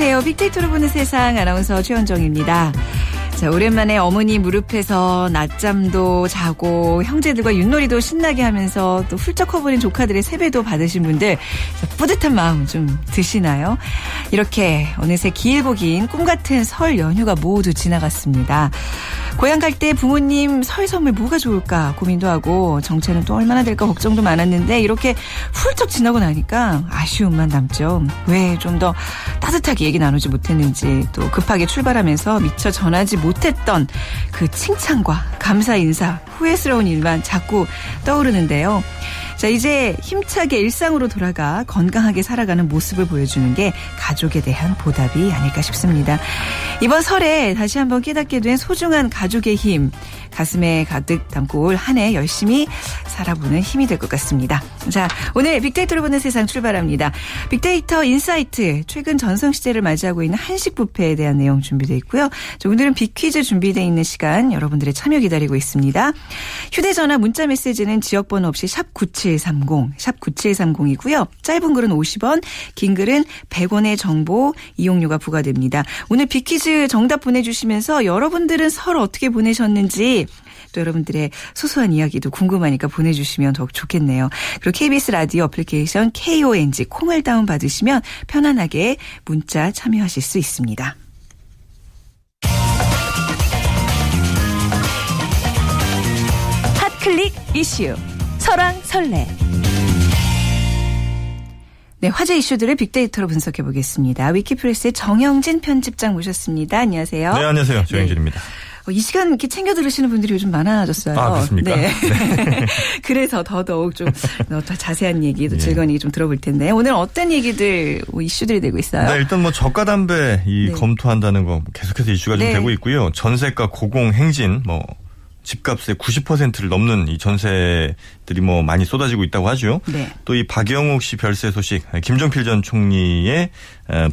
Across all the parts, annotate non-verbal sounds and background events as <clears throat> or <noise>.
안녕하세요. 빅데이터로 보는 세상 아나운서 최현정입니다. 자, 오랜만에 어머니 무릎에서 낮잠도 자고 형제들과 윷놀이도 신나게 하면서 또 훌쩍 커버린 조카들의 세배도 받으신 분들 뿌듯한 마음 좀 드시나요? 이렇게 어느새 길고 긴 꿈 같은 설 연휴가 모두 지나갔습니다. 고향 갈 때 부모님 설 선물 뭐가 좋을까 고민도 하고 정체는 또 얼마나 될까 걱정도 많았는데 이렇게 훌쩍 지나고 나니까 아쉬움만 남죠. 왜 좀 더 따뜻하게 얘기 나누지 못했는지 또 급하게 출발하면서 미처 전하지 못했던 그 칭찬과 감사 인사, 후회스러운 일만 자꾸 떠오르는데요. 자, 이제 힘차게 일상으로 돌아가 건강하게 살아가는 모습을 보여주는 게 가족에 대한 보답이 아닐까 싶습니다. 이번 설에 다시 한번 깨닫게 된 소중한 가족의 힘, 가슴에 가득 담고 올 한 해 열심히 살아보는 힘이 될 것 같습니다. 자, 오늘 빅데이터로 보는 세상 출발합니다. 빅데이터 인사이트, 최근 전성시대를 맞이하고 있는 한식 뷔페에 대한 내용 준비되어 있고요. 자, 오늘은 빅퀴즈 준비되어 있는 시간 여러분들의 참여 기다리고 있습니다. 휴대전화 문자 메시지는 지역번호 없이 샵 9730, 샵 9730이고요. 짧은 글은 50원, 긴 글은 100원의 정보 이용료가 부과됩니다. 오늘 빅퀴즈 정답 보내주시면서 여러분들은 설 어떻게 보내셨는지 또 여러분들의 소소한 이야기도 궁금하니까 보내주시면 더욱 좋겠네요. 그리고 KBS 라디오 어플리케이션 KONG 콩을 다운받으시면 편안하게 문자 참여하실 수 있습니다. 핫클릭 이슈 설왕설래 네, 화제 이슈들을 빅데이터로 분석해 보겠습니다. 위키프레스의 정영진 편집장 모셨습니다. 안녕하세요. 네, 안녕하세요. 정영진입니다. 네. 이 시간 이렇게 챙겨 들으시는 분들이 요즘 많아졌어요. 아, 그렇습니까? 네. 네. <laughs> 그래서 더더욱 좀 더 자세한 얘기, 도 예. 즐거운 얘기 좀 들어볼 텐데 오늘 어떤 얘기들, 뭐 이슈들이 되고 있어요? 네, 일단 뭐 저가 담배 이 네. 검토한다는 거 계속해서 이슈가 좀 네. 되고 있고요. 전세가 고공 행진 뭐 집값의 90%를 넘는 이 전세들이 뭐 많이 쏟아지고 있다고 하죠. 네. 또 이 박영욱 씨 별세 소식, 김종필 전 총리의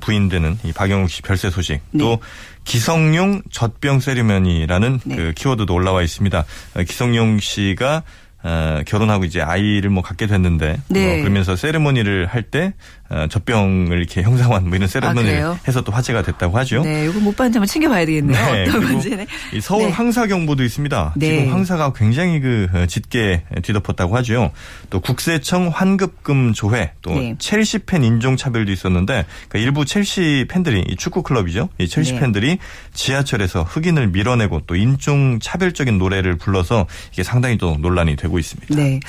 부인되는 이 박영욱 씨 별세 소식, 네. 또 기성용 젖병 세리머니라는 네. 그 키워드도 올라와 있습니다. 기성용 씨가 어, 결혼하고 이제 아이를 뭐 갖게 됐는데 네. 뭐 그러면서 세레모니를 할 때 어, 젖병을 이렇게 형상화한 뭐 이런 세레머니를 아, 해서 또 화제가 됐다고 하죠. 네, 이거 못 봤는데 한번 챙겨봐야 되겠네요. 네, 어떤 문제네. 이 서울 네. 황사 경보도 있습니다. 네. 지금 황사가 굉장히 그 어, 짙게 뒤덮었다고 하죠. 또 국세청 환급금 조회, 또 네. 첼시 팬 인종 차별도 있었는데 그러니까 일부 첼시 팬들이 이 축구 클럽이죠. 이 첼시 네. 팬들이 지하철에서 흑인을 밀어내고 또 인종 차별적인 노래를 불러서 이게 상당히 또 논란이 되고 있습니다. 네,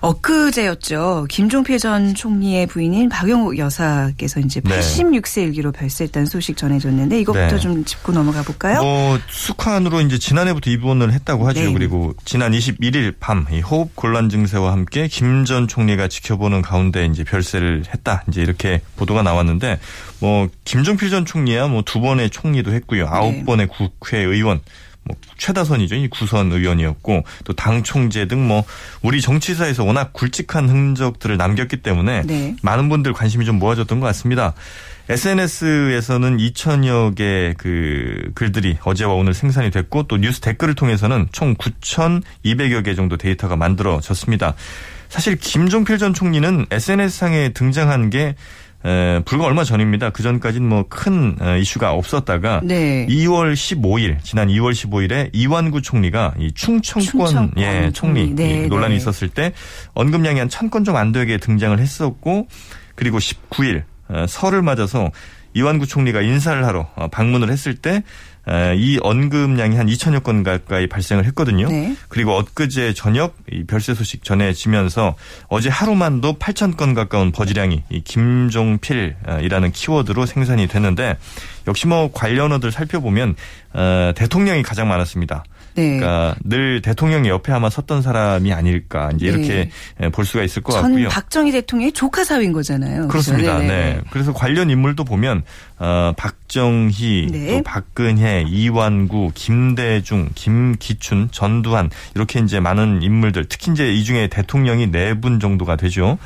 엊그제였죠. 김종필 전 총리의 부인인 박영호 여사께서 이제 86세 일기로 별세했다는 소식 전해졌는데 이것부터 네. 좀 짚고 넘어가 볼까요? 뭐 숙환으로 이제 지난해부터 입원을 했다고 하죠. 네. 그리고 지난 21일 밤 호흡 곤란 증세와 함께 김 전 총리가 지켜보는 가운데 이제 별세를 했다. 이제 이렇게 보도가 나왔는데 뭐 김종필 전 총리야 뭐 두 번의 총리도 했고요. 아홉 네. 번의 국회의원 뭐 최다선이죠. 이 구선 의원이었고 또 당 총재 등 뭐 우리 정치사에서 워낙 굵직한 흔적들을 남겼기 때문에 네. 많은 분들 관심이 좀 모아졌던 것 같습니다. SNS에서는 2천여 개 그 글들이 어제와 오늘 생산이 됐고 또 뉴스 댓글을 통해서는 총 9,200여 개 정도 데이터가 만들어졌습니다. 사실 김종필 전 총리는 SNS상에 등장한 게 에, 불과 얼마 전입니다. 그 전까지는 뭐 큰 이슈가 없었다가 네. 2월 15일 지난 2월 15일에 이완구 총리가 이 충청권, 충청권 예 총리 네, 논란이 네. 있었을 때 언급량이 한 천 건 좀 안 되게 등장을 했었고 그리고 19일 설을 맞아서 이완구 총리가 인사를 하러 어, 방문을 했을 때 이 언급량이 한 2천여 건 가까이 발생을 했거든요. 네. 그리고 엊그제 저녁 이 별세 소식 전해지면서 어제 하루만도 8천 건 가까운 버즈량이 이 김종필이라는 키워드로 생산이 됐는데 역시 뭐 관련어들 살펴보면 어, 대통령이 가장 많았습니다. 네. 그러니까 늘 대통령의 옆에 아마 섰던 사람이 아닐까 이제 이렇게 네. 볼 수가 있을 것 같고요. 박정희 대통령의 조카 사위인 거잖아요. 그렇습니다. 그렇죠? 네. 그래서 관련 인물도 보면 어, 박정희, 네. 또 박근혜, 이완구, 김대중, 김기춘, 전두환 이렇게 이제 많은 인물들 특히 이제 이 중에 대통령이 네 분 정도가 되죠.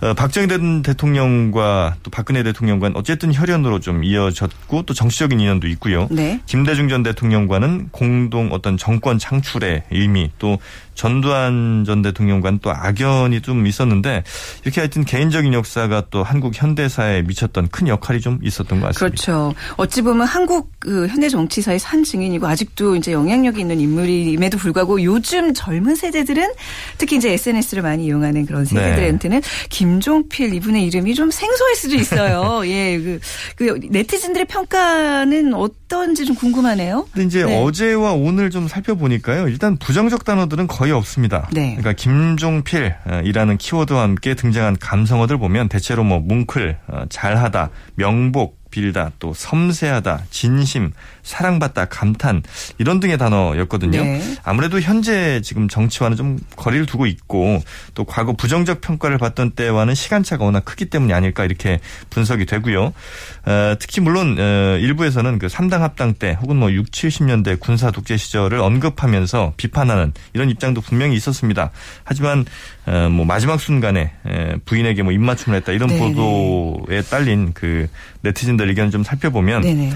어, 박정희 대통령과 또 박근혜 대통령과는 어쨌든 혈연으로 좀 이어졌고 또 정치적인 인연도 있고요. 네. 김대중 전 대통령과는 공동 어떤 정권 창출의 의미 또 전두환 전 대통령과는 또 악연이 좀 있었는데 이렇게 하여튼 개인적인 역사가 또 한국 현대사에 미쳤던 큰 역할이 좀 있었던 것 같습니다. 그렇죠. 어찌 보면 한국 그 현대 정치사의 산 증인이고 아직도 이제 영향력이 있는 인물임에도 불구하고 요즘 젊은 세대들은 특히 이제 SNS를 많이 이용하는 그런 세대들한테는 네. 김종필 이분의 이름이 좀 생소할 수도 있어요. <laughs> 예, 그, 그 네티즌들의 평가는 어떤지 좀 궁금하네요. 근데 이제 네. 어제와 오늘 좀 살펴보니까요. 일단 부정적 단어들은 거의 없습니다. 네. 그러니까 김종필이라는 키워드와 함께 등장한 감성어들 보면 대체로 뭐 뭉클, 어, 잘하다, 명복, 빌다, 또 섬세하다, 진심, 사랑받다, 감탄 이런 등의 단어였거든요. 네. 아무래도 현재 지금 정치와는 좀 거리를 두고 있고 또 과거 부정적 평가를 받던 때와는 시간차가 워낙 크기 때문이 아닐까 이렇게 분석이 되고요. 어, 특히 물론 어, 일부에서는 그 3당 합당 때 혹은 뭐 6, 70년대 군사 독재 시절을 언급하면서 비판하는 이런 입장도 분명히 있었습니다. 하지만 어, 뭐 마지막 순간에 에, 부인에게 뭐 입맞춤을 했다 이런 네네. 보도에 딸린 그 네티즌들 의견 좀 살펴보면 네네.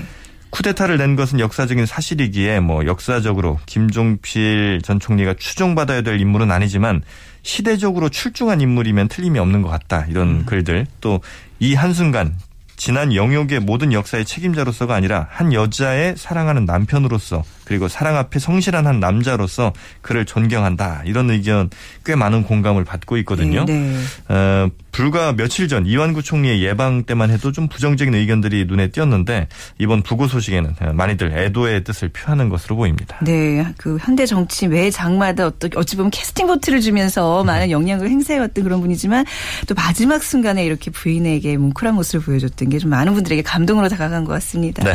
쿠데타를 낸 것은 역사적인 사실이기에 뭐 역사적으로 김종필 전 총리가 추종받아야 될 인물은 아니지만 시대적으로 출중한 인물이면 틀림이 없는 것 같다. 이런 음. 글들. 또 이 한순간 지난 영역의 모든 역사의 책임자로서가 아니라 한 여자의 사랑하는 남편으로서 그리고 사랑 앞에 성실한 한 남자로서 그를 존경한다 이런 의견 꽤 많은 공감을 받고 있거든요. 네. 네. 어, 불과 며칠 전 이완구 총리의 예방 때만 해도 좀 부정적인 의견들이 눈에 띄었는데 이번 부고 소식에는 많이들 애도의 뜻을 표하는 것으로 보입니다. 네, 그 현대 정치 매 장마다 어떻게 어찌 보면 캐스팅 보트를 주면서 많은 영향을 행사해왔던 그런 분이지만 또 마지막 순간에 이렇게 부인에게 뭉클한 모습을 보여줬던 게 좀 많은 분들에게 감동으로 다가간 것 같습니다. 네.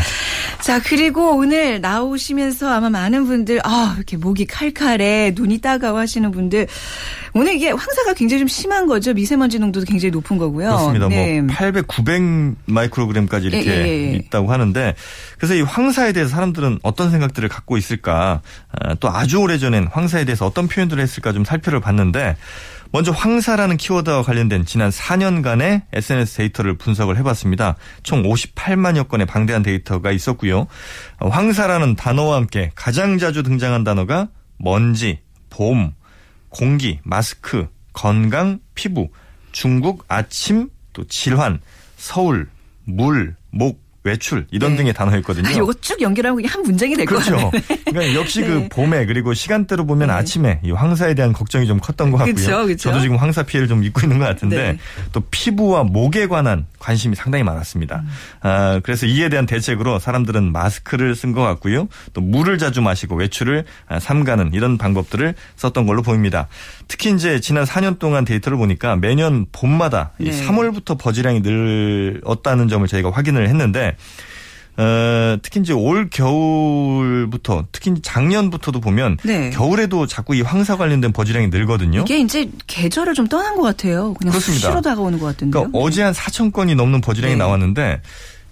자 그리고 오늘 나오시면서 그래서 아마 많은 분들 아 이렇게 목이 칼칼해 눈이 따가워 하시는 분들 오늘 이게 황사가 굉장히 좀 심한 거죠 미세먼지 농도도 굉장히 높은 거고요. 그렇습니다. 뭐 네. 뭐 800, 900 마이크로그램까지 이렇게 예, 예, 예. 있다고 하는데 그래서 이 황사에 대해서 사람들은 어떤 생각들을 갖고 있을까 아, 또 아주 오래 전엔 황사에 대해서 어떤 표현들을 했을까 좀 살펴를 봤는데 먼저 황사라는 키워드와 관련된 지난 4년간의 SNS 데이터를 분석을 해봤습니다. 총 58만여 건의 방대한 데이터가 있었고요. 황사라는 단어와 함께 가장 자주 등장한 단어가 먼지, 봄, 공기, 마스크, 건강, 피부, 중국, 아침, 또 질환, 서울, 물, 목, 외출 이런 네. 등의 단어였거든요. 아, 이거 쭉 연결하고 한 문장이 될것 그렇죠. 같아요. 그러니까 역시 그 네. 그 봄에 그리고 시간대로 보면 네. 아침에 이 황사에 대한 걱정이 좀 컸던 것 같고요. 그쵸, 그쵸. 저도 지금 황사 피해를 좀 입고 있는 것 같은데 네. 또 피부와 목에 관한 관심이 상당히 많았습니다. 음. 아, 그래서 이에 대한 대책으로 사람들은 마스크를 쓴 것 같고요. 또 물을 자주 마시고 외출을 아, 삼가는 이런 방법들을 썼던 걸로 보입니다. 특히 이제 지난 4년 동안 데이터를 보니까 매년 봄마다 네. 3월부터 버즈량이 늘었다는 점을 저희가 확인을 했는데 어, 특히 이제 올 겨울부터 특히 작년부터도 보면 네. 겨울에도 자꾸 이 황사 관련된 버즈량이 늘거든요. 이게 이제 계절을 좀 떠난 것 같아요. 그냥 그렇습니다. 수시로 다가오는 것 같은데요. 그러니까 어제 한 4천 건이 넘는 버즈량이 네. 나왔는데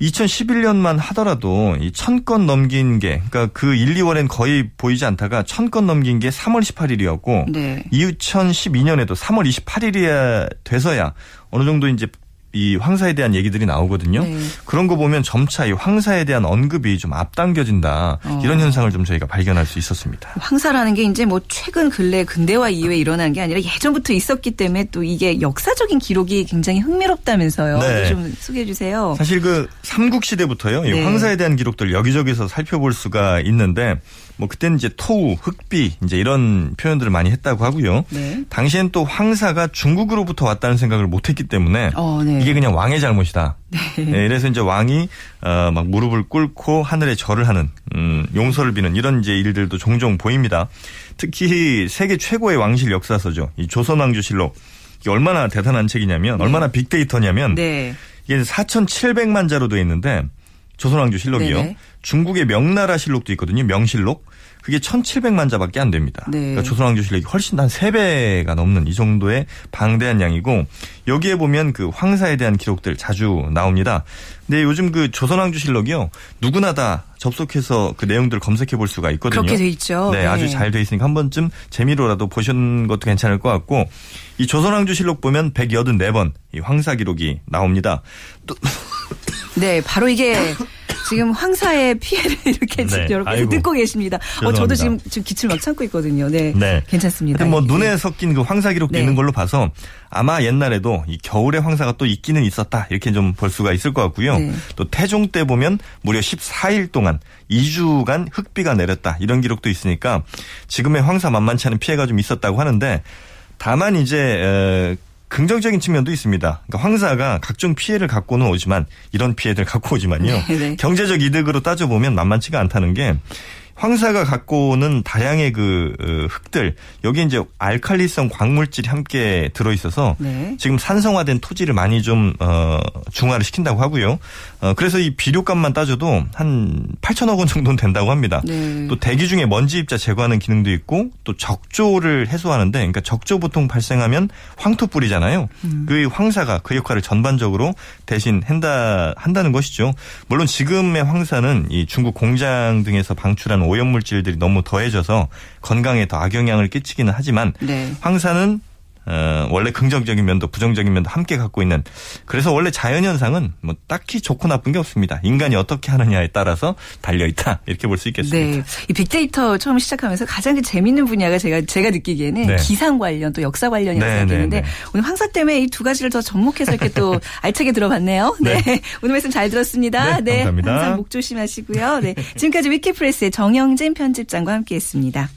2011년만 하더라도 이천건 넘긴 게 그러니까 그 1, 2월엔 거의 보이지 않다가 천건 넘긴 게 3월 18일이었고 네. 2012년에도 3월 28일이야 돼서야 어느 정도 이제 이 황사에 대한 얘기들이 나오거든요. 네. 그런 거 보면 점차 이 황사에 대한 언급이 좀 앞당겨진다. 어. 이런 현상을 좀 저희가 발견할 수 있었습니다. 황사라는 게 이제 뭐 최근 근래 근대화 이후에 일어난 게 아니라 예전부터 있었기 때문에 또 이게 역사적인 기록이 굉장히 흥미롭다면서요. 네. 좀 소개해 주세요. 사실 그 삼국 시대부터요. 네. 이 황사에 대한 기록들 여기저기서 살펴볼 수가 있는데 뭐 그때는 이제 토우, 흑비 이제 이런 표현들을 많이 했다고 하고요. 네. 당시엔 또 황사가 중국으로부터 왔다는 생각을 못했기 때문에 어, 네. 이게 그냥 왕의 잘못이다. 네. 네. 그래서 이제 왕이 어, 막 무릎을 꿇고 하늘에 절을 하는 음, 용서를 비는 이런 이제 일들도 종종 보입니다. 특히 세계 최고의 왕실 역사서죠. 이 조선왕조실록 이게 얼마나 대단한 책이냐면 네. 얼마나 빅데이터냐면 네. 이게 4,700만 자로 되어 있는데 조선왕조 실록이요. 네네. 중국의 명나라 실록도 있거든요. 명실록. 그게 1,700만 자밖에 안 됩니다. 네. 그러니까 조선왕조 실력이 훨씬 한 3배가 넘는 이 정도의 방대한 양이고 여기에 보면 그 황사에 대한 기록들 자주 나옵니다. 근데 요즘 그 조선왕조 실록이요. 누구나 다 접속해서 그 내용들을 검색해 볼 수가 있거든요. 그렇게 돼 있죠. 네, 네. 아주 잘 돼 있으니까 한 번쯤 재미로라도 보시는 것도 괜찮을 것 같고 이 조선왕조 실록 보면 184번 이 황사 기록이 나옵니다. 또 네, 바로 이게 지금 황사의 피해를 <laughs> 이렇게 네. 여러분 듣고 계십니다. 어, 저도 지금, 지금 기침 막 참고 있거든요. 네. 네. 괜찮습니다. 뭐 눈에 섞인 그 황사 기록도 네. 있는 걸로 봐서 아마 옛날에도 이 겨울에 황사가 또 있기는 있었다. 이렇게 좀 볼 수가 있을 것 같고요. 네. 또 태종 때 보면 무려 14일 동안 2주간 흑비가 내렸다. 이런 기록도 있으니까 지금의 황사 만만치 않은 피해가 좀 있었다고 하는데 다만 이제 긍정적인 측면도 있습니다. 그러니까 황사가 각종 피해를 갖고는 오지만 이런 피해들 갖고 오지만요. 네, <laughs> 네. 경제적 이득으로 따져보면 만만치가 않다는 게 황사가 갖고 오는 다양의 그 어, 흙들 여기 이제 알칼리성 광물질이 함께 들어 있어서 네. 지금 산성화된 토지를 많이 좀 어, 중화를 시킨다고 하고요. 어, 그래서 이 비료값만 따져도 한 8천억 원 정도는 된다고 합니다. 네. 또 대기 중에 먼지 입자 제거하는 기능도 있고 또 적조를 해소하는데 그러니까 적조 보통 발생하면 황토 뿌리잖아요. 음. 그 황사가 그 역할을 전반적으로 대신 한다 한다는 것이죠. 물론 지금의 황사는 이 중국 공장 등에서 방출한 오염물질들이 너무 더해져서 건강에 더 악영향을 끼치기는 하지만 네. 황사는 어, 원래 긍정적인 면도 부정적인 면도 함께 갖고 있는 그래서 원래 자연 현상은 뭐 딱히 좋고 나쁜 게 없습니다. 인간이 어떻게 하느냐에 따라서 달려 있다 이렇게 볼 수 있겠습니다. 네, 이 빅데이터 처음 시작하면서 가장 재밌는 분야가 제가 제가 느끼기에는 네. 기상 관련 또 역사 관련이라고 네, 생각했는데 네, 네. 오늘 황사 때문에 이 두 가지를 더 접목해서 이렇게 또 <laughs> 알차게 들어봤네요. 네, 네. 오늘 말씀 잘 들었습니다. 네, 감사합니다. 항상 목 조심하시고요. 네, 지금까지 위키프레스의 정영진 편집장과 함께 했습니다.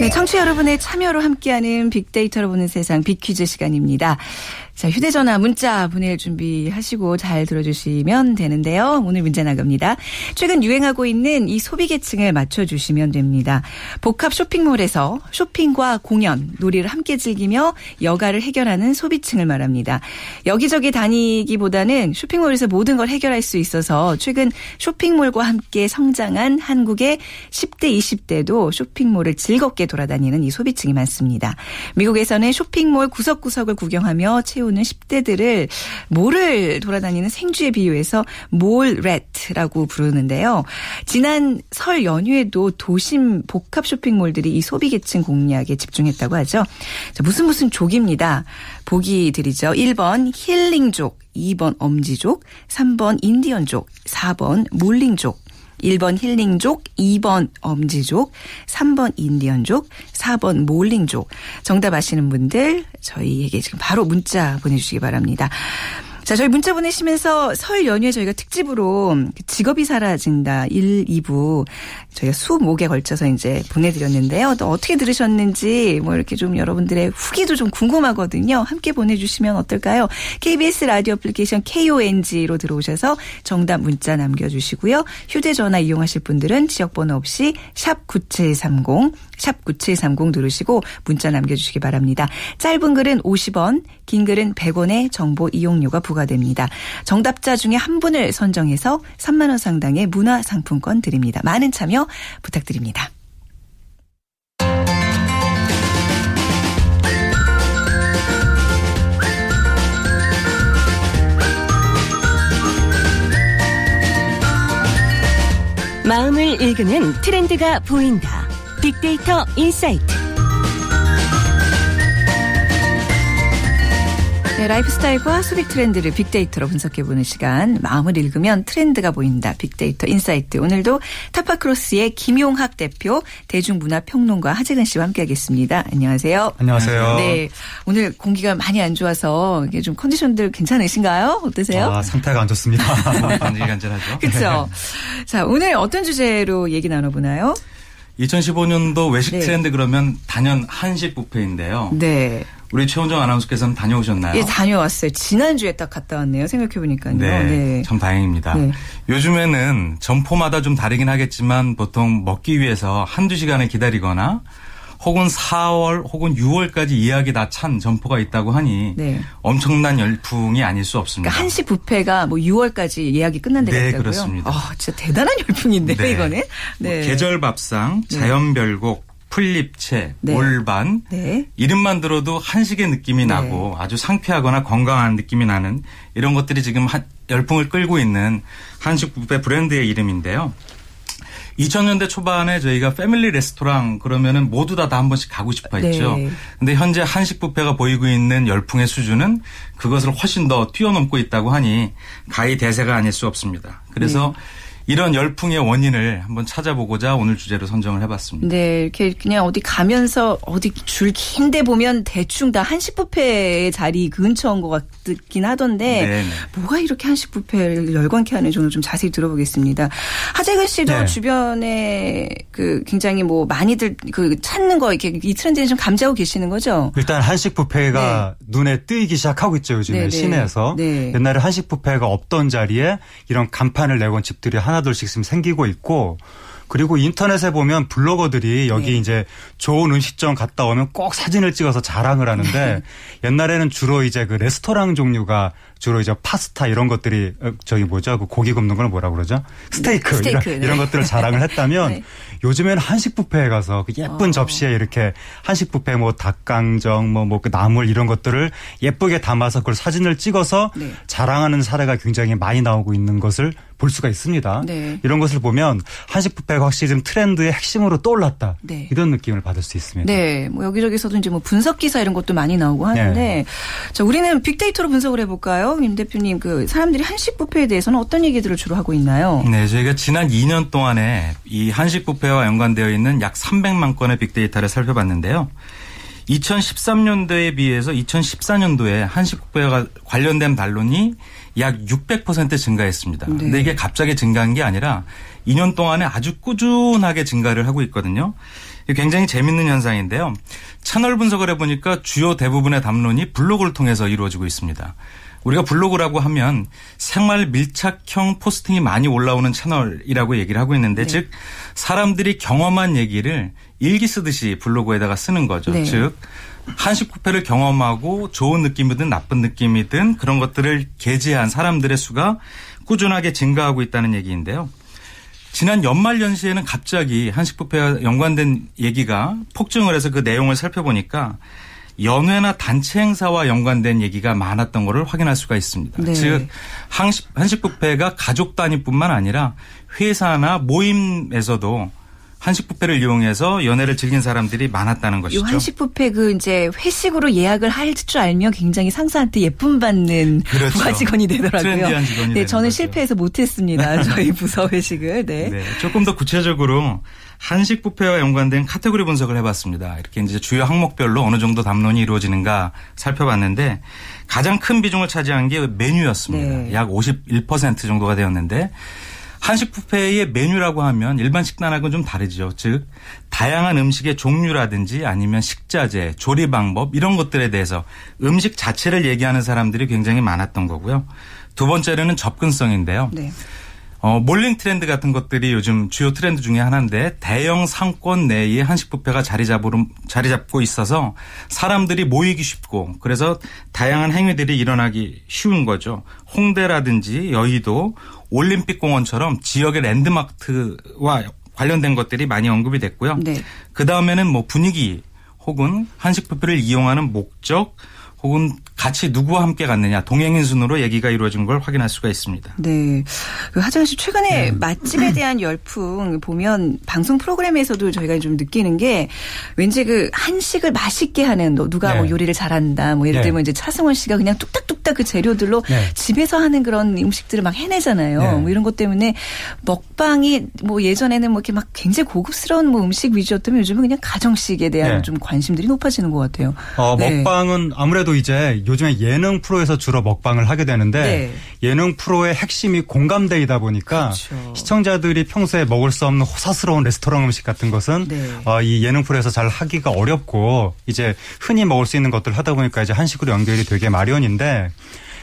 네, 청취 여러분의 참여로 함께하는 빅데이터로 보는 세상 빅퀴즈 시간입니다. 자, 휴대전화 문자 보낼 준비하시고 잘 들어주시면 되는데요. 오늘 문제 나갑니다. 최근 유행하고 있는 이 소비 계층을 맞춰주시면 됩니다. 복합 쇼핑몰에서 쇼핑과 공연, 놀이를 함께 즐기며 여가를 해결하는 소비층을 말합니다. 여기저기 다니기보다는 쇼핑몰에서 모든 걸 해결할 수 있어서 최근 쇼핑몰과 함께 성장한 한국의 10대, 20대도 쇼핑몰을 즐겁게 돌아다니는 이 소비층이 많습니다. 미국에서는 쇼핑몰 구석구석을 구경하며 채우 키우는 10대들을 몰을 돌아다니는 생쥐에 비유해서 몰렛라고 부르는데요. 지난 설 연휴에도 도심 복합 쇼핑몰들이 이 소비 계층 공략에 집중했다고 하죠. 자, 무슨 무슨 족입니다. 보기 드리죠. 1번 힐링족, 2번 엄지족, 3번 인디언족, 4번 몰링족. 1번 힐링족, 2번 엄지족, 3번 인디언족, 4번 몰링족. 정답 아시는 분들 저희에게 지금 바로 문자 보내주시기 바랍니다. 자, 저희 문자 보내시면서 설 연휴에 저희가 특집으로 직업이 사라진다 1, 2부 저희가 수목에 걸쳐서 이제 보내드렸는데요. 또 어떻게 들으셨는지 뭐 이렇게 좀 여러분들의 후기도 좀 궁금하거든요. 함께 보내주시면 어떨까요? KBS 라디오 애플리케이션 KONG로 들어오셔서 정답 문자 남겨주시고요. 휴대전화 이용하실 분들은 지역번호 없이 샵 9730, 샵 9730 누르시고 문자 남겨주시기 바랍니다. 짧은 글은 50원, 긴 글은 100원의 정보 이용료가 부과 부과됩니다. 정답자 중에 한 분을 선정해서 3만 원 상당의 문화 상품권 드립니다. 많은 참여 부탁드립니다. 마음을 읽으면 트렌드가 보인다. 빅데이터 인사이트. 네, 라이프스타일과 소비 트렌드를 빅데이터로 분석해보는 시간. 마음을 읽으면 트렌드가 보인다. 빅데이터 인사이트. 오늘도 타파크로스의 김용학 대표, 대중문화평론가 하재근 씨와 함께하겠습니다. 안녕하세요. 안녕하세요. 네, 오늘 공기가 많이 안 좋아서 이게 좀 컨디션들 괜찮으신가요? 어떠세요? 아, 상태가 안 좋습니다. <laughs> 간질간질하죠. 그렇죠. 자, 오늘 어떤 주제로 얘기 나눠보나요? 2015년도 외식 네. 트렌드 그러면 단연 한식 뷔페인데요. 네. 우리 최원정 아나운서께서는 다녀오셨나요? 예, 다녀왔어요. 지난주에 딱 갔다 왔네요. 생각해보니까요. 네, 네. 참 다행입니다. 네. 요즘에는 점포마다 좀 다르긴 하겠지만 보통 먹기 위해서 한두 시간을 기다리거나 혹은 4월 혹은 6월까지 예약이 다 찬 점포가 있다고 하니 네. 엄청난 열풍이 아닐 수 없습니다. 그러니까 한식 뷔페가 뭐 6월까지 예약이 끝난다고요? 네, 그렇습니다. 아, 진짜 대단한 열풍인데요, 네. 이거는. 네. 뭐 계절 밥상, 자연 별곡, 풀잎채, 네. 올반 네. 이름만 들어도 한식의 느낌이 네. 나고 아주 상쾌하거나 건강한 느낌이 나는 이런 것들이 지금 열풍을 끌고 있는 한식 뷔페 브랜드의 이름인데요. 2000년대 초반에 저희가 패밀리 레스토랑 그러면은 모두 다 다 한 번씩 가고 싶어 했죠. 네. 근데 현재 한식 뷔페가 보이고 있는 열풍의 수준은 그것을 훨씬 더 뛰어넘고 있다고 하니 가히 대세가 아닐 수 없습니다. 그래서 네. 이런 열풍의 원인을 한번 찾아보고자 오늘 주제로 선정을 해봤습니다. 네, 이렇게 그냥 어디 가면서 어디 줄 긴데 보면 대충 다 한식 뷔페의 자리 근처인 것 같긴 하던데 네네. 뭐가 이렇게 한식 뷔페를 열광케 하는지 오늘 좀 자세히 들어보겠습니다. 하재근 씨도 네. 주변에 그 굉장히 뭐 많이들 그 찾는 거 이렇게 이 트렌드에 좀 감지하고 계시는 거죠? 일단 한식 뷔페가 네. 눈에 뜨이기 시작하고 있죠 요즘에 네네. 시내에서 네. 옛날에 한식 뷔페가 없던 자리에 이런 간판을 내건 집들이 하나 하나둘씩 지금 생기고 있고 그리고 인터넷에 보면 블로거들이 여기 네. 이제 좋은 음식점 갔다 오면 꼭 사진을 찍어서 자랑을 하는데 네. <laughs> 옛날에는 주로 이제 그 레스토랑 종류가 주로 이제 파스타 이런 것들이 어, 저기 뭐죠 그 고기 굽는 걸 뭐라 그러죠 스테이크, 스테이크 이런, 네. 이런 것들을 자랑을 했다면 <laughs> 네. 요즘에는 한식 뷔페에 가서 그 예쁜 어. 접시에 이렇게 한식 뷔페 뭐 닭강정 뭐뭐 그 나물 이런 것들을 예쁘게 담아서 그걸 사진을 찍어서 네. 자랑하는 사례가 굉장히 많이 나오고 있는 것을 볼 수가 있습니다. 네. 이런 것을 보면 한식 뷔페가 확실히 좀 트렌드의 핵심으로 떠올랐다. 네. 이런 느낌을 받을 수 있습니다. 네. 뭐 여기저기서도 이제 뭐 분석 기사 이런 것도 많이 나오고 하는데 네. 자, 우리는 빅데이터로 분석을 해 볼까요? 임 대표님 그 사람들이 한식 뷔페에 대해서는 어떤 얘기들을 주로 하고 있나요? 네, 저희가 지난 2년 동안에 이 한식 뷔페와 연관되어 있는 약 300만 건의 빅데이터를 살펴봤는데요. 2013년도에 비해서 2014년도에 한식 뷔페와 관련된 반론이 약 600% 증가했습니다. 네. 근데 이게 갑자기 증가한 게 아니라 2년 동안에 아주 꾸준하게 증가를 하고 있거든요. 굉장히 재밌는 현상인데요. 채널 분석을 해보니까 주요 대부분의 담론이 블로그를 통해서 이루어지고 있습니다. 우리가 블로그라고 하면 생활 밀착형 포스팅이 많이 올라오는 채널이라고 얘기를 하고 있는데 네. 즉 사람들이 경험한 얘기를 일기 쓰듯이 블로그에다가 쓰는 거죠. 네. 즉 한식 뷔페를 경험하고 좋은 느낌이든 나쁜 느낌이든 그런 것들을 게재한 사람들의 수가 꾸준하게 증가하고 있다는 얘기인데요. 지난 연말 연시에는 갑자기 한식 뷔페와 연관된 얘기가 폭증을 해서 그 내용을 살펴보니까 연회나 단체 행사와 연관된 얘기가 많았던 것을 확인할 수가 있습니다. 네. 즉 한식, 한식 뷔페가 가족 단위뿐만 아니라 회사나 모임에서도 한식 뷔페를 이용해서 연애를 즐긴 사람들이 많았다는 것이죠. 한식 뷔페 그 이제 회식으로 예약을 할 줄 알면 굉장히 상사한테 예쁨 받는 그렇죠. 부하 직원이 되더라고요. 직원이 네, 저는 거죠. 실패해서 못했습니다. <laughs> 저희 부서 회식을. 네. 네. 조금 더 구체적으로 한식 뷔페와 연관된 카테고리 분석을 해봤습니다. 이렇게 이제 주요 항목별로 어느 정도 담론이 이루어지는가 살펴봤는데 가장 큰 비중을 차지한 게 메뉴였습니다. 네. 약51% 정도가 되었는데 한식 뷔페의 메뉴라고 하면 일반 식단하고는 좀 다르죠. 즉 다양한 음식의 종류라든지 아니면 식자재, 조리 방법 이런 것들에 대해서 음식 자체를 얘기하는 사람들이 굉장히 많았던 거고요. 두 번째로는 접근성인데요. 네. 어, 몰링 트렌드 같은 것들이 요즘 주요 트렌드 중에 하나인데 대형 상권 내에 한식 뷔페가 자리 잡으로 자리 잡고 있어서 사람들이 모이기 쉽고 그래서 다양한 행위들이 일어나기 쉬운 거죠. 홍대라든지 여의도 올림픽공원처럼 지역의 랜드마크와 관련된 것들이 많이 언급이 됐고요. 네. 그 다음에는 뭐 분위기 혹은 한식 뷔페를 이용하는 목적 혹은 같이 누구와 함께 갔느냐 동행인 순으로 얘기가 이루어진 걸 확인할 수가 있습니다. 네. 그 하정현 씨 최근에 네. 맛집에 <clears throat> 대한 열풍 보면 방송 프로그램에서도 저희가 좀 느끼는 게 왠지 그 한식을 맛있게 하는 누가 뭐 네. 뭐 요리를 잘한다 뭐 예를 네. 들면 이제 차승원 씨가 그냥 뚝딱뚝딱 그 재료들로 네. 집에서 하는 그런 음식들을 막 해내잖아요. 네. 뭐 이런 것 때문에 먹방이 뭐 예전에는 뭐 이렇게 막 굉장히 고급스러운 뭐 음식 위주였다면 요즘은 그냥 가정식에 대한 네. 좀 관심들이 높아지는 것 같아요. 어, 먹방은 아무래도 아무래도 이제 요즘에 예능 프로에서 주로 먹방을 하게 되는데 네. 예능 프로의 핵심이 공감대이다 보니까 그렇죠. 시청자들이 평소에 먹을 수 없는 호사스러운 레스토랑 음식 같은 것은 네. 어, 이 예능 프로에서 잘 하기가 어렵고 이제 흔히 먹을 수 있는 것들 하다 보니까 이제 한식으로 연결이 되게 마련인데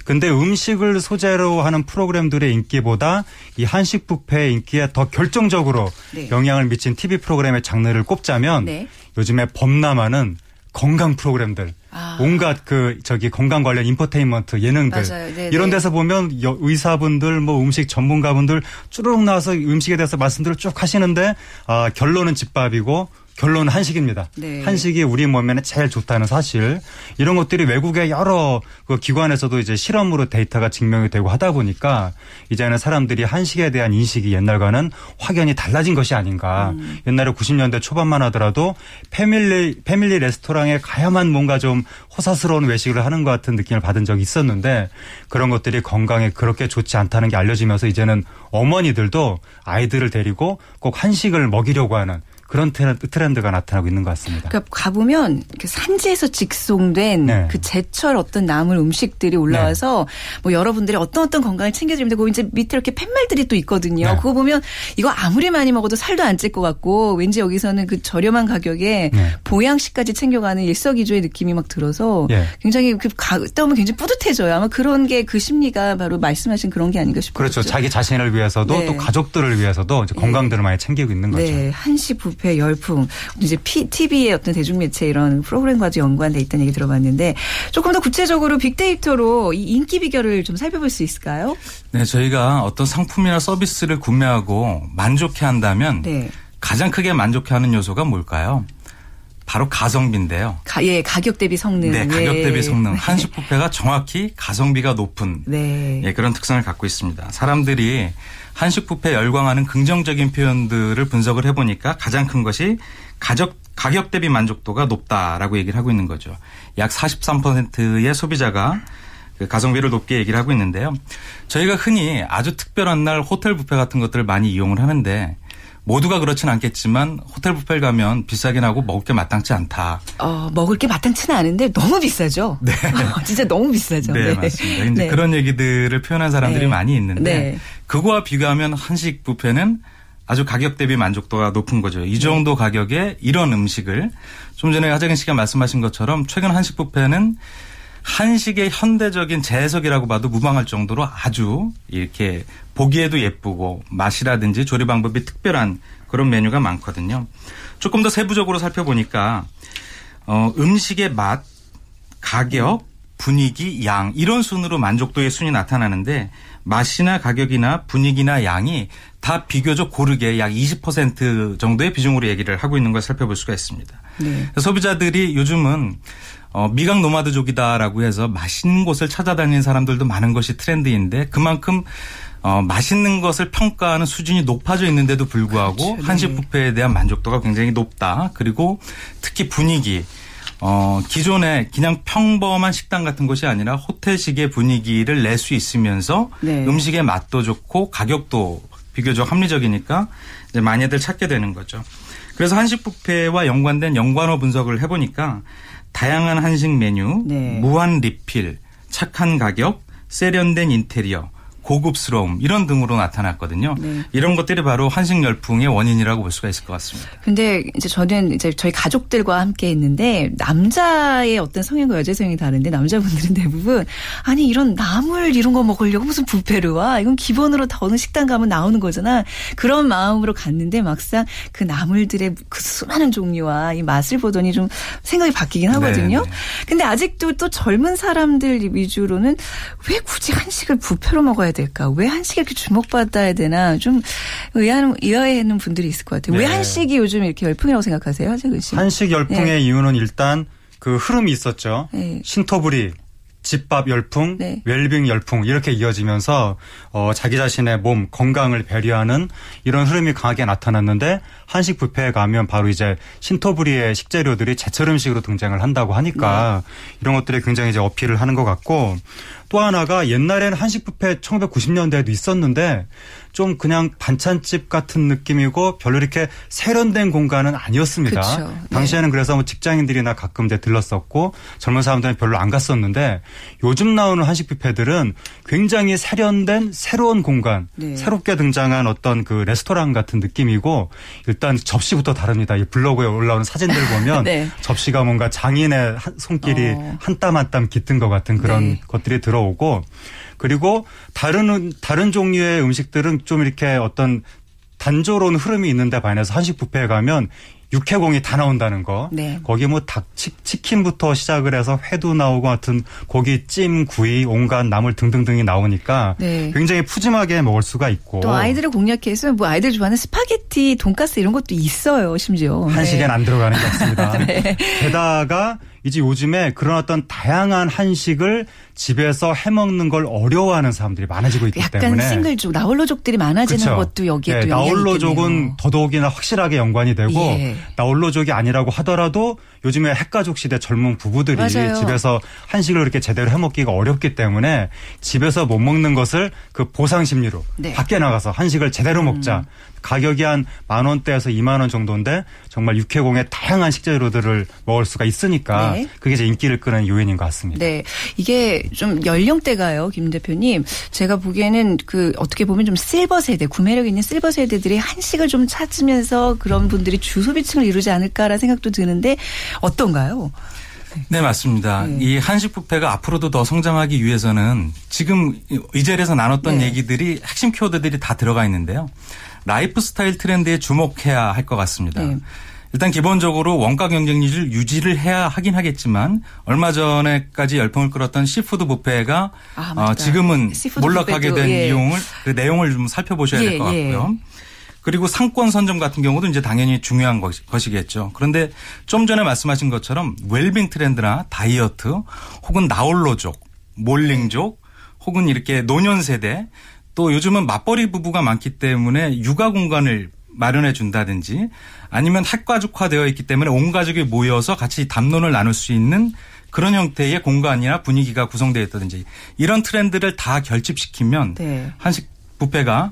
근데 음식을 소재로 하는 프로그램들의 인기보다 이 한식 뷔페의 인기에 더 결정적으로 네. 영향을 미친 TV 프로그램의 장르를 꼽자면 네. 요즘에 범람하는 건강 프로그램들 아. 온갖 그 저기 건강 관련 인포테인먼트 예능들 네, 네. 이런 데서 보면 의사분들 뭐 음식 전문가분들 쭈르륵 나와서 음식에 대해서 말씀들을 쭉 하시는데 아, 결론은 집밥이고 결론은 한식입니다. 네. 한식이 우리 몸에는 제일 좋다는 사실 이런 것들이 외국의 여러 그 기관에서도 이제 실험으로 데이터가 증명이 되고 하다 보니까 이제는 사람들이 한식에 대한 인식이 옛날과는 확연히 달라진 것이 아닌가. 음. 옛날에 90년대 초반만 하더라도 패밀리 패밀리 레스토랑에 가야만 뭔가 좀 호사스러운 외식을 하는 것 같은 느낌을 받은 적이 있었는데 그런 것들이 건강에 그렇게 좋지 않다는 게 알려지면서 이제는 어머니들도 아이들을 데리고 꼭 한식을 먹이려고 하는 그런 트렌드가 나타나고 있는 것 같습니다. 그러니까 가보면 산지에서 직송된 네. 그 제철 어떤 나물 음식들이 올라와서 네. 뭐 여러분들이 어떤 어떤 건강을 챙겨주는데 그 이제 밑에 이렇게 팻말들이 또 있거든요. 네. 그거 보면 이거 아무리 많이 먹어도 살도 안 찔 것 같고 왠지 여기서는 그 저렴한 가격에 네. 보양식까지 챙겨가는 일석이조의 느낌이 막 들어서 예. 굉장히 그 갔다 오면 굉장히 뿌듯해져요. 아마 그런 게 그 심리가 바로 말씀하신 그런 게 아닌가 싶어요. 그렇죠. 자기 자신을 위해서도 네. 또 가족들을 위해서도 건강들을 많이 챙기고 있는 거죠. 네. 한식 부 부패 열풍 이제 P, TV의 어떤 대중매체 이런 프로그램과도 연관돼 있다는 얘기 들어봤는데 조금 더 구체적으로 빅데이터로 이 인기 비결을 좀 살펴볼 수 있을까요? 네, 저희가 어떤 상품이나 서비스를 구매하고 만족해 한다면 네. 가장 크게 만족해 하는 요소가 뭘까요? 바로 가성비인데요. 가, 예, 가격 대비 성능. 네, 가격 대비 성능. 네. 한식 뷔페가 정확히 가성비가 높은 네. 예, 그런 특성을 갖고 있습니다. 사람들이 한식 뷔페 열광하는 긍정적인 표현들을 분석을 해보니까 가장 큰 것이 가격 가격 대비 만족도가 높다라고 얘기를 하고 있는 거죠. 약 43%의 소비자가 그 가성비를 높게 얘기를 하고 있는데요. 저희가 흔히 아주 특별한 날 호텔 뷔페 같은 것들을 많이 이용을 하는데 모두가 그렇진 않겠지만 호텔 뷔페를 가면 비싸긴 하고 먹을 게 마땅치 않다. 어, 먹을 게 마땅치는 않은데 너무 비싸죠. <laughs> 네. 어, 진짜 너무 비싸죠. 네, 네. 맞습니다. 이제 네. 그런 얘기들을 표현한 사람들이 네. 많이 있는데 네. 그거와 비교하면 한식 뷔페는 아주 가격 대비 만족도가 높은 거죠. 이 정도 가격에 이런 음식을 좀 전에 하정인 씨가 말씀하신 것처럼 최근 한식 뷔페는 한식의 현대적인 재해석이라고 봐도 무방할 정도로 아주 이렇게 보기에도 예쁘고 맛이라든지 조리 방법이 특별한 그런 메뉴가 많거든요. 조금 더 세부적으로 살펴보니까 어, 음식의 맛, 가격, 분위기, 양 이런 순으로 만족도의 순이 나타나는데 맛이나 가격이나 분위기나 양이 다 비교적 고르게 약 20% 정도의 비중으로 얘기를 하고 있는 걸 살펴볼 수가 있습니다. 네. 소비자들이 요즘은 어, 미각 노마드족이다라고 해서 맛있는 곳을 찾아다니는 사람들도 많은 것이 트렌드인데 그만큼 어, 맛있는 것을 평가하는 수준이 높아져 있는데도 불구하고 그렇죠. 네. 한식 뷔페에 대한 만족도가 굉장히 높다. 그리고 특히 분위기. 어, 기존에 그냥 평범한 식당 같은 곳이 아니라 호텔식의 분위기를 낼 수 있으면서 네. 음식의 맛도 좋고 가격도 비교적 합리적이니까 이제 많이들 찾게 되는 거죠. 그래서 한식 뷔페와 연관된 연관어 분석을 해보니까 다양한 한식 메뉴, 네. 무한 리필, 착한 가격, 세련된 인테리어, 고급스러움 이런 등으로 나타났거든요. 네. 이런 것들이 바로 한식 열풍의 원인이라고 볼 수가 있을 것 같습니다. 근데 이제 저는 이제 저희 가족들과 함께 했는데 남자의 어떤 성향과 여자 성향이 다른데 남자분들은 대부분 아니 이런 나물 이런 거 먹으려고 무슨 부페를 와 이건 기본으로 더 어느 식당 가면 나오는 거잖아 그런 마음으로 갔는데 막상 그 나물들의 그 수많은 종류와 이 맛을 보더니 좀 생각이 바뀌긴 하거든요. 네, 네. 근데 아직도 또 젊은 사람들 위주로는 왜 굳이 한식을 부페로 먹어야 될까? 왜 한식에 이렇게 주목받아야 되나? 좀 의아한, 의아해하는 분들이 있을 것 같아요. 네. 왜 한식이 요즘 이렇게 열풍이라고 생각하세요? 하재근 씨. 한식 열풍의 네. 이유는 일단 그 흐름이 있었죠. 네. 신토부리 집밥 열풍, 네. 웰빙 열풍 이렇게 이어지면서 어, 자기 자신의 몸 건강을 배려하는 이런 흐름이 강하게 나타났는데 한식 뷔페에 가면 바로 이제 신토부리의 식재료들이 제철 음식으로 등장을 한다고 하니까 네. 이런 것들이 굉장히 이제 어필을 하는 것 같고 또 하나가 옛날에는 한식 뷔페 1990년대에도 있었는데 좀 그냥 반찬집 같은 느낌이고 별로 이렇게 세련된 공간은 아니었습니다. 그쵸. 네. 당시에는 그래서 뭐 직장인들이나 가끔 이제 들렀었고 젊은 사람들은 별로 안 갔었는데 요즘 나오는 한식 뷔페들은 굉장히 세련된 새로운 공간, 네. 새롭게 등장한 어떤 그 레스토랑 같은 느낌이고 일단 접시부터 다릅니다. 이 블로그에 올라오는 사진들 <laughs> 보면 네. 접시가 뭔가 장인의 손길이 어. 한땀 한 땀 깃든 것 같은 그런 네. 것들이 들어 오고 그리고 다른 다른 종류의 음식들은 좀 이렇게 어떤 단조로운 흐름이 있는데 반해서 한식 뷔페에 가면 육해공이 다 나온다는 거. 네. 거기 뭐 닭, 치킨부터 시작을 해서 회도 나오고 하여튼 고기 찜, 구이, 온갖 나물 등등등이 나오니까 네. 굉장히 푸짐하게 먹을 수가 있고. 또 아이들을 공략해서 뭐 아이들 좋아하는 스파게티, 돈가스 이런 것도 있어요, 심지어. 한식엔 네. 안 들어가는 게 없습니다. <laughs> 네. 게다가 이제 요즘에 그런 어떤 다양한 한식을 집에서 해먹는 걸 어려워하는 사람들이 많아지고 있기 약간 때문에 약간 싱글족, 나홀로족들이 많아지는 그렇죠. 것도 여기에 네, 또 나홀로족은 더더욱이나 확실하게 연관이 되고 예. 나홀로족이 아니라고 하더라도 요즘에 핵가족 시대 젊은 부부들이 맞아요. 집에서 한식을 그렇게 제대로 해먹기가 어렵기 때문에 집에서 못 먹는 것을 그 보상 심리로 네. 밖에 나가서 한식을 제대로 먹자. 음. 가격이 한 만 원대에서 2만 원 정도인데 정말 육해공의 다양한 식재료들을 먹을 수가 있으니까 네. 그게 이제 인기를 끄는 요인인 것 같습니다. 네. 이게 좀 연령대가요, 김 대표님. 제가 보기에는 그 어떻게 보면 좀 실버 세대, 구매력 있는 실버 세대들이 한식을 좀 찾으면서 그런 분들이 주소비층을 이루지 않을까라는 생각도 드는데 어떤가요? 네, 맞습니다. 네. 이 한식 뷔페가 앞으로도 더 성장하기 위해서는 지금 이 자리에서 나눴던 네. 얘기들이 핵심 키워드들이 다 들어가 있는데요. 라이프 스타일 트렌드에 주목해야 할 것 같습니다. 네. 일단 기본적으로 원가 경쟁력을 유지를 해야 하긴 하겠지만 얼마 전에까지 열풍을 끌었던 시푸드 뷔페가 아, 어, 지금은 몰락하게 된 예. 이유를 그 내용을 좀 살펴보셔야 예, 될것 예. 같고요. 예. 그리고 상권 선점 같은 경우도 이제 당연히 중요한 것이겠죠. 그런데 좀 전에 말씀하신 것처럼 웰빙 트렌드나 다이어트 혹은 나홀로족, 몰링족 혹은 이렇게 노년 세대 또 요즘은 맞벌이 부부가 많기 때문에 육아 공간을 마련해 준다든지 아니면 핵가족화되어 있기 때문에 온 가족이 모여서 같이 담론을 나눌 수 있는 그런 형태의 공간이나 분위기가 구성되어 있다든지 이런 트렌드를 다 결집시키면 네. 한식 뷔페가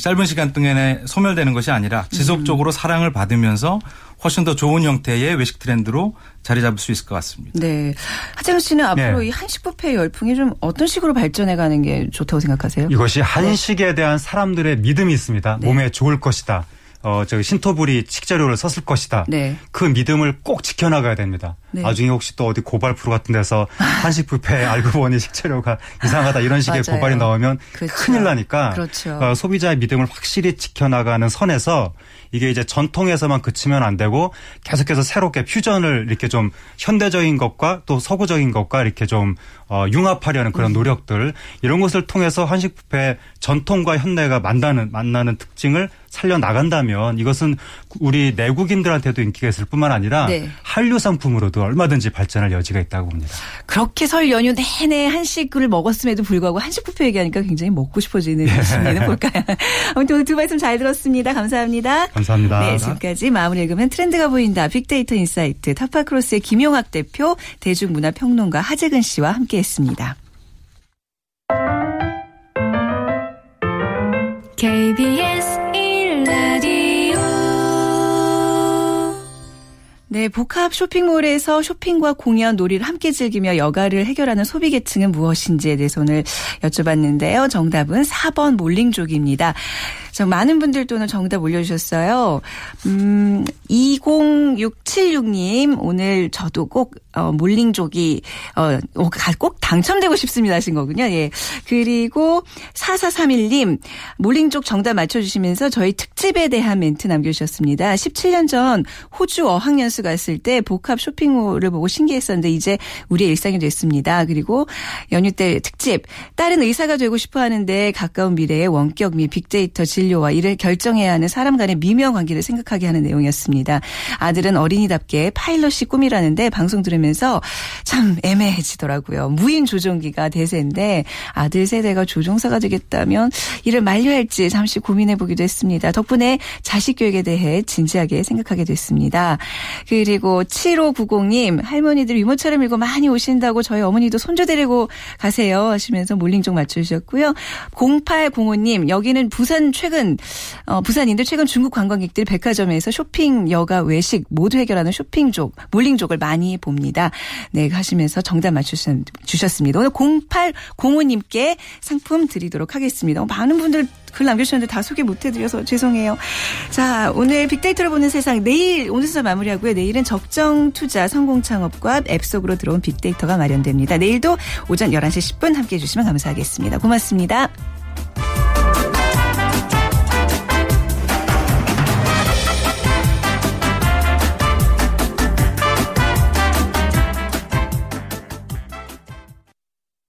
짧은 시간 동안에 소멸되는 것이 아니라 지속적으로 음. 사랑을 받으면서 훨씬 더 좋은 형태의 외식 트렌드로 자리 잡을 수 있을 것 같습니다. 네. 하재훈 씨는 앞으로 네. 이 한식 뷔페 열풍이 좀 어떤 식으로 발전해 가는 게 좋다고 생각하세요? 이것이 한식에 네. 대한 사람들의 믿음이 있습니다. 네. 몸에 좋을 것이다. 어, 저 신토불이 식재료를 썼을 것이다. 네. 그 믿음을 꼭 지켜나가야 됩니다. 네. 나중에 혹시 또 어디 고발 프로 같은 데서 <laughs> 한식 뷔페 알고 보니 식재료가 이상하다 이런 식의 고발이 나오면 그렇죠. 큰일 나니까 그렇죠. 어, 소비자의 믿음을 확실히 지켜나가는 선에서 이게 이제 전통에서만 그치면 안 되고 계속해서 새롭게 퓨전을 이렇게 좀 현대적인 것과 또 서구적인 것과 이렇게 좀 어, 융합하려는 그런 음. 노력들 이런 것을 통해서 한식 뷔페 전통과 현대가 만나는 만나는 특징을 살려 나간다면 이것은 우리 내국인들한테도 인기가 있을 뿐만 아니라 네. 한류 상품으로도 얼마든지 발전할 여지가 있다고 봅니다. 그렇게 설 연휴 내내 한식을 먹었음에도 불구하고 한식 뷔페 얘기하니까 굉장히 먹고 싶어지는 네. 심리는 볼까요? <laughs> 아무튼 오늘 두 말씀 잘 들었습니다. 감사합니다. 감사합니다. 네, 지금까지 마음을 읽으면 트렌드가 보인다. 빅데이터 인사이트 타파크로스의 김용학 대표 대중문화평론가 하재근 씨와 함께했습니다. KBS 네, 복합 쇼핑몰에서 쇼핑과 공연, 놀이를 함께 즐기며 여가를 해결하는 소비 계층은 무엇인지에 대해서 오늘 여쭤봤는데요. 정답은 4번 몰링족입니다. 자, 많은 분들 또는 정답 올려주셨어요. 음, 20676님, 오늘 저도 꼭, 어, 몰링족이, 어, 꼭 당첨되고 싶습니다 하신 거군요. 예. 그리고 4431님, 몰링족 정답 맞춰주시면서 저희 특집에 대한 멘트 남겨주셨습니다. 17년 전 호주 어학연수 갔을 때 복합 쇼핑몰을 보고 신기했었는데 이제 우리의 일상이 됐습니다. 그리고 연휴 때 특집, 딸은 의사가 되고 싶어 하는데 가까운 미래에 원격 및 빅데이터 질 진료와 이를 결정해야 하는 사람 간의 미묘한 관계를 생각하게 하는 내용이었습니다. 아들은 어린이답게 파일럿이 꿈이라는데 방송 들으면서 참 애매해지더라고요. 무인 조종기가 대세인데 아들 세대가 조종사가 되겠다면 이를 말려야 할지 잠시 고민해 보기도 했습니다. 덕분에 자식 교육에 대해 진지하게 생각하게 됐습니다. 그리고 7590님 할머니들 유모차를 밀고 많이 오신다고 저희 어머니도 손주 데리고 가세요 하시면서 몰링 좀 맞춰주셨고요. 0805님 여기는 부산 최근 최근 어, 부산인들 최근 중국 관광객들이 백화점에서 쇼핑, 여가, 외식 모두 해결하는 쇼핑족, 몰링족을 많이 봅니다. 네, 하시면서 정답 맞추셨습니다. 오늘 0805님께 상품 드리도록 하겠습니다. 어, 많은 분들 글 남겨주셨는데 다 소개 못해드려서 죄송해요. 자, 오늘 빅데이터를 보는 세상 내일 오늘 수사 마무리하고요. 내일은 적정 투자 성공 창업과 앱 속으로 들어온 빅데이터가 마련됩니다. 내일도 오전 11시 10분 함께해 주시면 감사하겠습니다. 고맙습니다.